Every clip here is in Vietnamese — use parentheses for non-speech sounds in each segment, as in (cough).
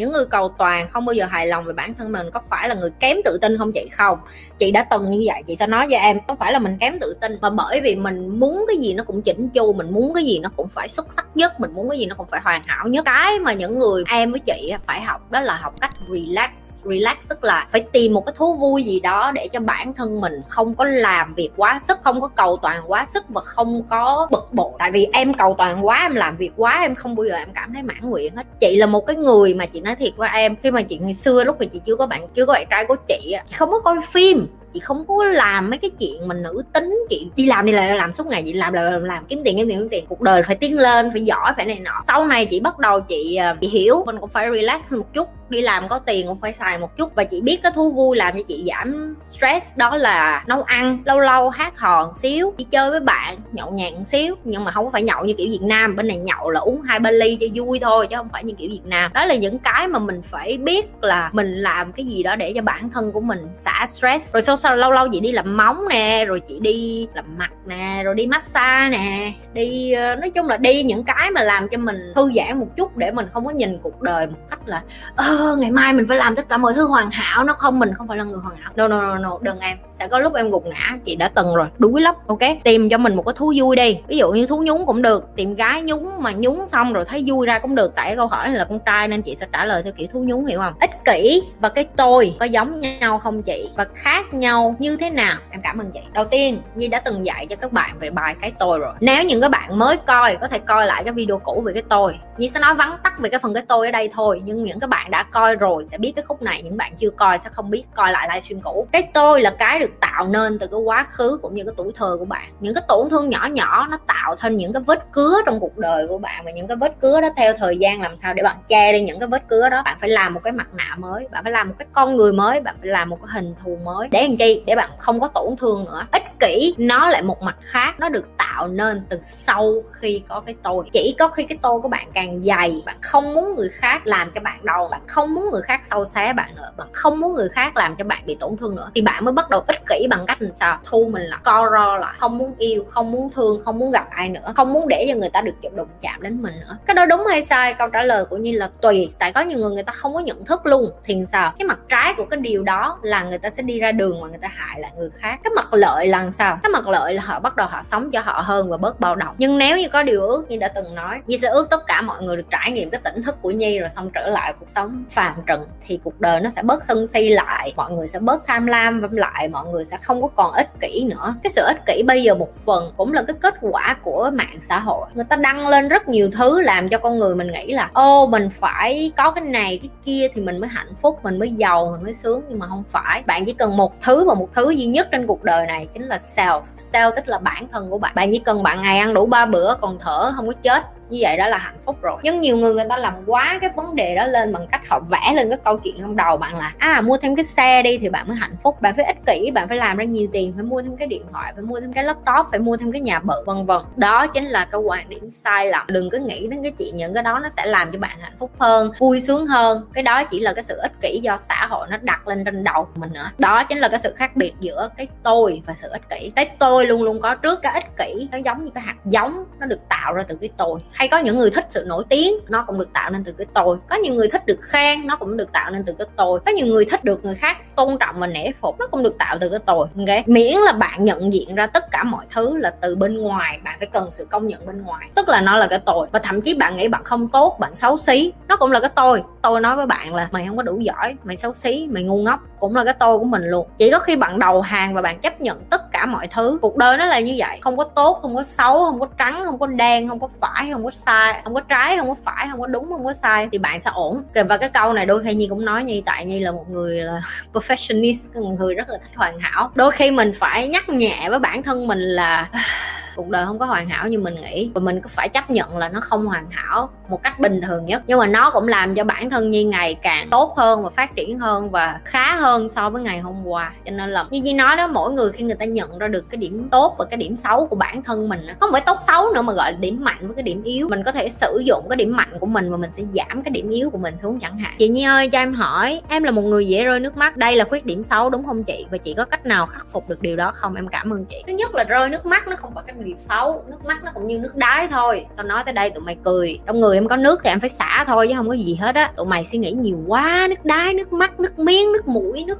Những người cầu toàn không bao giờ hài lòng về bản thân mình, có phải là người kém tự tin không chị? Không. Chị đã từng như vậy, chị sẽ nói với em, không phải là mình kém tự tin, mà bởi vì mình muốn cái gì nó cũng chỉnh chu, mình muốn cái gì nó cũng phải xuất sắc nhất, mình muốn cái gì nó cũng phải hoàn hảo nhất. Cái mà những người em với chị phải học đó là học cách relax. Relax tức là phải tìm một cái thú vui gì đó để cho bản thân mình không có làm việc quá sức, không có cầu toàn quá sức và không có bực bội. Tại vì em cầu toàn quá, em làm việc quá, em không bao giờ em cảm thấy mãn nguyện hết. Chị là một cái người mà chị nói thiệt với em, khi mà chị ngày xưa, lúc mà chị chưa có bạn, chưa có bạn trai của chị không có coi phim chị không có làm mấy cái chuyện mình nữ tính chị đi làm đi làm làm suốt ngày chị làm làm, làm kiếm tiền kiếm tiền kiếm tiền. Cuộc đời phải tiến lên phải giỏi phải này nọ. Sau này chị bắt đầu chị à, chị hiểu mình cũng phải relax một chút đi làm có tiền cũng phải xài một chút. Và chị biết cái thú vui làm cho chị giảm stress đó là nấu ăn lâu lâu hát hò xíu đi chơi với bạn nhậu nhẹt xíu. Nhưng mà không có phải nhậu như kiểu việt nam bên này nhậu là uống hai ba ly cho vui thôi chứ không phải như kiểu việt nam. Đó là những cái mà mình phải biết là mình làm cái gì đó để cho bản thân của mình xả stress. Rồi sau sau lâu lâu chị đi làm móng nè rồi chị đi làm mặt nè rồi đi massage nè đi ờ, nói chung là đi những cái mà làm cho mình thư giãn một chút để mình không có nhìn cuộc đời một cách là ơ ngày mai mình phải làm tất cả mọi thứ hoàn hảo. Nó không mình không phải là người hoàn hảo. No no no, no. đừng em. Sẽ có lúc em gục ngã chị đã từng rồi đuối lắm ok? Tìm cho mình một cái thú vui đi. Ví dụ như thú nhúng cũng được tìm gái nhúng mà nhúng xong rồi thấy vui ra cũng được. Tại câu hỏi này là con trai nên chị sẽ trả lời theo kiểu thú nhúng hiểu không? Ích kỷ và cái tôi có giống nhau không chị? Và khác nhau như thế nào? Em cảm ơn chị. Đầu tiên, nhi đã từng dạy cho các bạn về bài cái tôi rồi. Nếu những các bạn mới coi, có thể coi lại cái video cũ về cái tôi nhi sẽ nói vắn tắt về cái phần cái tôi ở đây thôi. Nhưng những các bạn đã coi rồi sẽ biết cái khúc này, những bạn chưa coi sẽ không biết coi lại livestream cũ. Cái tôi là cái được tạo nên từ cái quá khứ cũng như cái tuổi thơ của bạn. Những cái tổn thương nhỏ nhỏ nó tạo thành những cái vết cứa trong cuộc đời của bạn và những cái vết cứa đó theo thời gian làm sao để bạn che đi những cái vết cứa đó. Bạn phải làm một cái mặt nạ mới, bạn phải làm một cái con người mới, bạn phải làm một cái hình thù mới. Để làm chi? Để bạn không có tổn thương nữa. Ít kỹ, nó lại một mặt khác. Nó được tạo nên từ sau khi có cái tôi. Chỉ có khi cái tôi của bạn càng dày, bạn không muốn người khác làm cho bạn đau, bạn không muốn người khác sâu xé bạn nữa, bạn không muốn người khác làm cho bạn bị tổn thương nữa, thì bạn mới bắt đầu ích kỷ bằng cách làm sao? Thu mình là co ro lại. Không muốn yêu, không muốn thương, không muốn gặp ai nữa, không muốn để cho người ta được đụng chạm đến mình nữa. Cái đó đúng hay sai? Câu trả lời của như là tùy. Tại có nhiều người người ta không có nhận thức luôn. Thì sao? Cái mặt trái của cái điều đó là người ta sẽ đi ra đường mà người ta hại lại người khác. Cái mặt lợi là sao? Cái mặt lợi là họ bắt đầu họ sống cho họ hơn và bớt bao động. Nhưng nếu như có điều ước như đã từng nói, Nhi sẽ ước tất cả mọi người được trải nghiệm cái tỉnh thức của Nhi rồi xong trở lại cuộc sống phàm trần, thì cuộc đời nó sẽ bớt sân si lại, mọi người sẽ bớt tham lam lại mọi người sẽ không có còn ích kỷ nữa. Cái sự ích kỷ bây giờ một phần cũng là cái kết quả của mạng xã hội. Người ta đăng lên rất nhiều thứ làm cho con người mình nghĩ là, ô, mình phải có cái này, cái kia thì mình mới hạnh phúc, mình mới giàu, mình mới sướng. Nhưng mà không phải. Bạn chỉ cần một thứ và một thứ duy nhất trên cuộc đời này chính là self self tức là bản thân của bạn. Bạn chỉ cần bạn ngày ăn đủ ba bữa còn thở, không có chết như vậy đó là hạnh phúc rồi. Nhưng nhiều người người ta làm quá cái vấn đề đó lên bằng cách họ vẽ lên cái câu chuyện trong đầu bạn là à mua thêm cái xe đi thì bạn mới hạnh phúc, bạn phải ích kỷ, bạn phải làm ra nhiều tiền, phải mua thêm cái điện thoại, phải mua thêm cái laptop, phải mua thêm cái nhà bự, vân vân. Đó chính là cái quan điểm sai lầm. Đừng có nghĩ đến cái chuyện những cái đó nó sẽ làm cho bạn hạnh phúc hơn, vui sướng hơn. Cái đó chỉ là cái sự ích kỷ do xã hội nó đặt lên trên đầu mình nữa. Đó chính là cái sự khác biệt giữa cái tôi và sự ích kỷ. Cái tôi luôn luôn có trước, cái ích kỷ nó giống như cái hạt giống, nó được tạo ra từ cái tôi hay có những người thích sự nổi tiếng, nó cũng được tạo nên từ cái tôi có nhiều người thích được khen, nó cũng được tạo nên từ cái tôi có nhiều người thích được người khác tôn trọng và nể phục, nó cũng được tạo từ cái tôi ok? Miễn là bạn nhận diện ra tất cả mọi thứ là từ bên ngoài, bạn phải cần sự công nhận bên ngoài. Tức là nó là cái tôi và thậm chí bạn nghĩ bạn không tốt, bạn xấu xí. Nó cũng là cái tôi tôi nói với bạn là, mày không có đủ giỏi, mày xấu xí, mày ngu ngốc. Cũng là cái tôi của mình luôn. Chỉ có khi bạn đầu hàng và bạn chấp nhận tất cả mọi thứ. Cuộc đời nó là như vậy. Không có tốt, không có xấu, không có trắng, không có đen, không có phải, không có sai. Không có trái, không có phải, không có đúng, không có sai. Thì bạn sẽ ổn. Và cái câu này đôi khi nhi cũng nói như tại nhi là một người là (laughs) perfectionist, một người rất là thích hoàn hảo. Đôi khi mình phải nhắc nhẹ với bản thân mình là cuộc đời không có hoàn hảo như mình nghĩ. Và mình phải chấp nhận là nó không hoàn hảo một cách bình thường nhất. Nhưng mà nó cũng làm cho bản thân nhi ngày càng tốt hơn và phát triển hơn và khá hơn so với ngày hôm qua. Cho nên là như nhi nói đó, mỗi người khi người ta nhận ra được cái điểm tốt và cái điểm xấu của bản thân mình không phải tốt xấu nữa mà gọi là điểm mạnh với cái điểm yếu. Mình có thể sử dụng cái điểm mạnh của mình và mình sẽ giảm cái điểm yếu của mình xuống chẳng hạn. Chị nhi ơi, cho em hỏi, em là một người dễ rơi nước mắt. Đây là khuyết điểm xấu đúng không chị? Và chị có cách nào khắc phục được điều đó không? Em cảm ơn chị. Thứ nhất là rơi nước mắt nó không phải cái nghiệp xấu, nước mắt nó cũng như nước đái thôi. Tao nói tới đây tụi mày cười. Trong người em có nước thì em phải xả thôi chứ không có gì hết á. Tụi mày suy nghĩ nhiều quá, nước đái nước mắt, nước miếng, nước mũi, nước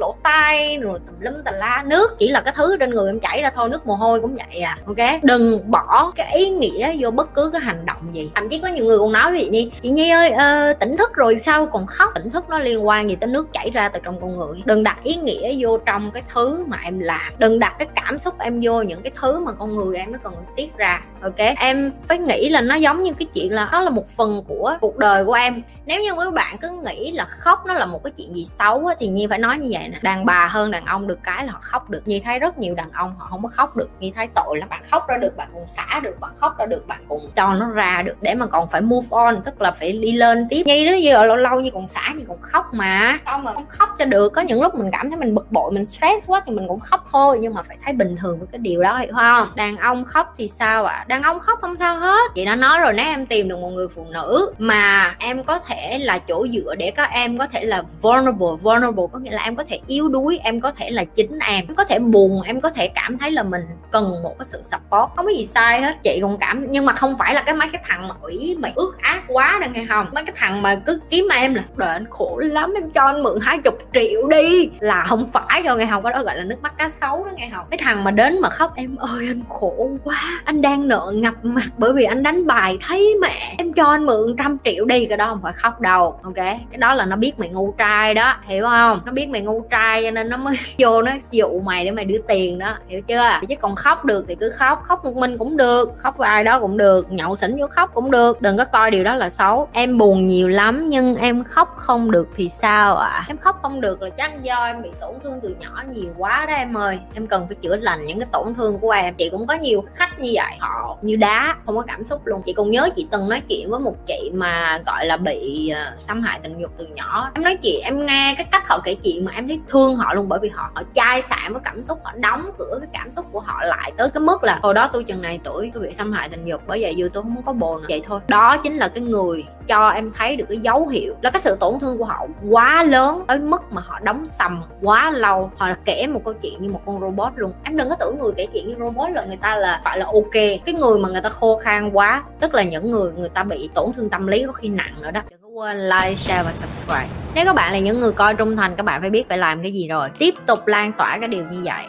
lỗ tai rồi tùm lum tà la. Nước chỉ là cái thứ trên người em chảy ra thôi nước mồ hôi cũng vậy à. Ok đừng bỏ cái ý nghĩa vô bất cứ cái hành động gì. Thậm chí có nhiều người còn nói vậy nhi chị nhi ơi uh, tỉnh thức rồi sao còn khóc? Tỉnh thức nó liên quan gì tới nước chảy ra từ trong con người. Đừng đặt ý nghĩa vô trong cái thứ mà em làm. Đừng đặt cái cảm xúc em vô những cái thứ mà con người em nó cần tiết ra. Ok em phải nghĩ là nó giống như cái chuyện là nó là một phần của cuộc đời của em. Nếu như các bạn cứ nghĩ là khóc nó là một cái chuyện gì xấu á, thì nhi phải nói như vậy nè đàn bà hơn đàn ông được cái là họ khóc được. Nhi thấy rất nhiều đàn ông họ không có khóc được. Nhi thấy tội là bạn khóc ra được, bạn còn xả được, bạn khóc ra được, bạn còn cho nó ra được. Để mà còn phải move on, tức là phải đi lên tiếp. Nhi đó, giờ lâu lâu như còn xả như còn khóc mà. Sao mà không khóc cho được? Có những lúc mình cảm thấy mình bực bội, mình stress quá thì mình cũng khóc thôi, nhưng mà phải thấy bình thường với cái điều đó, hiểu không? Đàn ông khóc thì sao ạ? À? đàn ông khóc không sao hết. Chị đã nói rồi, nếu em tìm được một người phụ nữ mà em có thể là chỗ dựa để các em có thể là vulnerable vulnerable có nghĩa là em có thể yếu đuối, em có thể là chính em. Em có thể buồn, em có thể cảm thấy là mình cần một cái sự support. Không có gì sai hết, chị cũng cảm. Nhưng mà không phải là cái mấy cái thằng mà ủy mày ước ác quá đâu nghe không? Mấy cái thằng mà cứ kiếm em là đợi anh khổ lắm, em cho anh mượn hai chục triệu đi. Là không phải đâu nghe không? Có đó gọi là nước mắt cá sấu đó nghe không? Cái thằng mà đến mà khóc, em ơi, anh khổ quá, anh đang nợ ngập mặt bởi vì anh đánh bài thấy mẹ. Em cho anh mượn trăm triệu đi. Cái đó không phải khóc đâu, ok? Cái đó là nó biết mày ngu trai đó, hiểu không? Nó biết mày ngu trai cho nên nó mới (laughs) vô nó dụ mày để mày đưa tiền đó, hiểu chưa? Chứ còn khóc được thì cứ khóc khóc một mình cũng được, khóc với ai đó cũng được, nhậu xỉn vô khóc cũng được. Đừng có coi điều đó là xấu. Em buồn nhiều lắm nhưng em khóc không được thì sao ạ? À? em khóc không được là chắc do em bị tổn thương từ nhỏ nhiều quá đó em ơi. Em cần phải chữa lành những cái tổn thương của em. Chị cũng có nhiều khách như vậy họ như đá không có cảm xúc luôn. Chị còn nhớ chị từng nói chuyện với một chị mà gọi là bị uh, xâm hại tình dục từ nhỏ. Em nói chị em nghe cái cách họ kể chuyện mà em thấy thương họ luôn bởi vì họ họ chai sạn với cảm xúc họ đóng cửa cái cảm xúc của họ lại tới cái mức là hồi đó tôi chừng này tuổi tôi bị xâm hại tình dục bởi vậy dư tôi không có bồ nữa. Vậy thôi. Đó chính là cái người cho em thấy được cái dấu hiệu là cái sự tổn thương của họ quá lớn tới mức mà họ đóng sầm quá lâu. Họ là kể một câu chuyện như một con robot luôn. Em đừng có tưởng người kể chuyện như robot là người ta là, gọi là ok. Cái người mà người ta khô khan quá, tức là những người người ta bị tổn thương tâm lý có khi nặng nữa đó. Đừng có quên like, share và subscribe. Nếu các bạn là những người coi trung thành, các bạn phải biết phải làm cái gì rồi. Tiếp tục lan tỏa cái điều như vậy.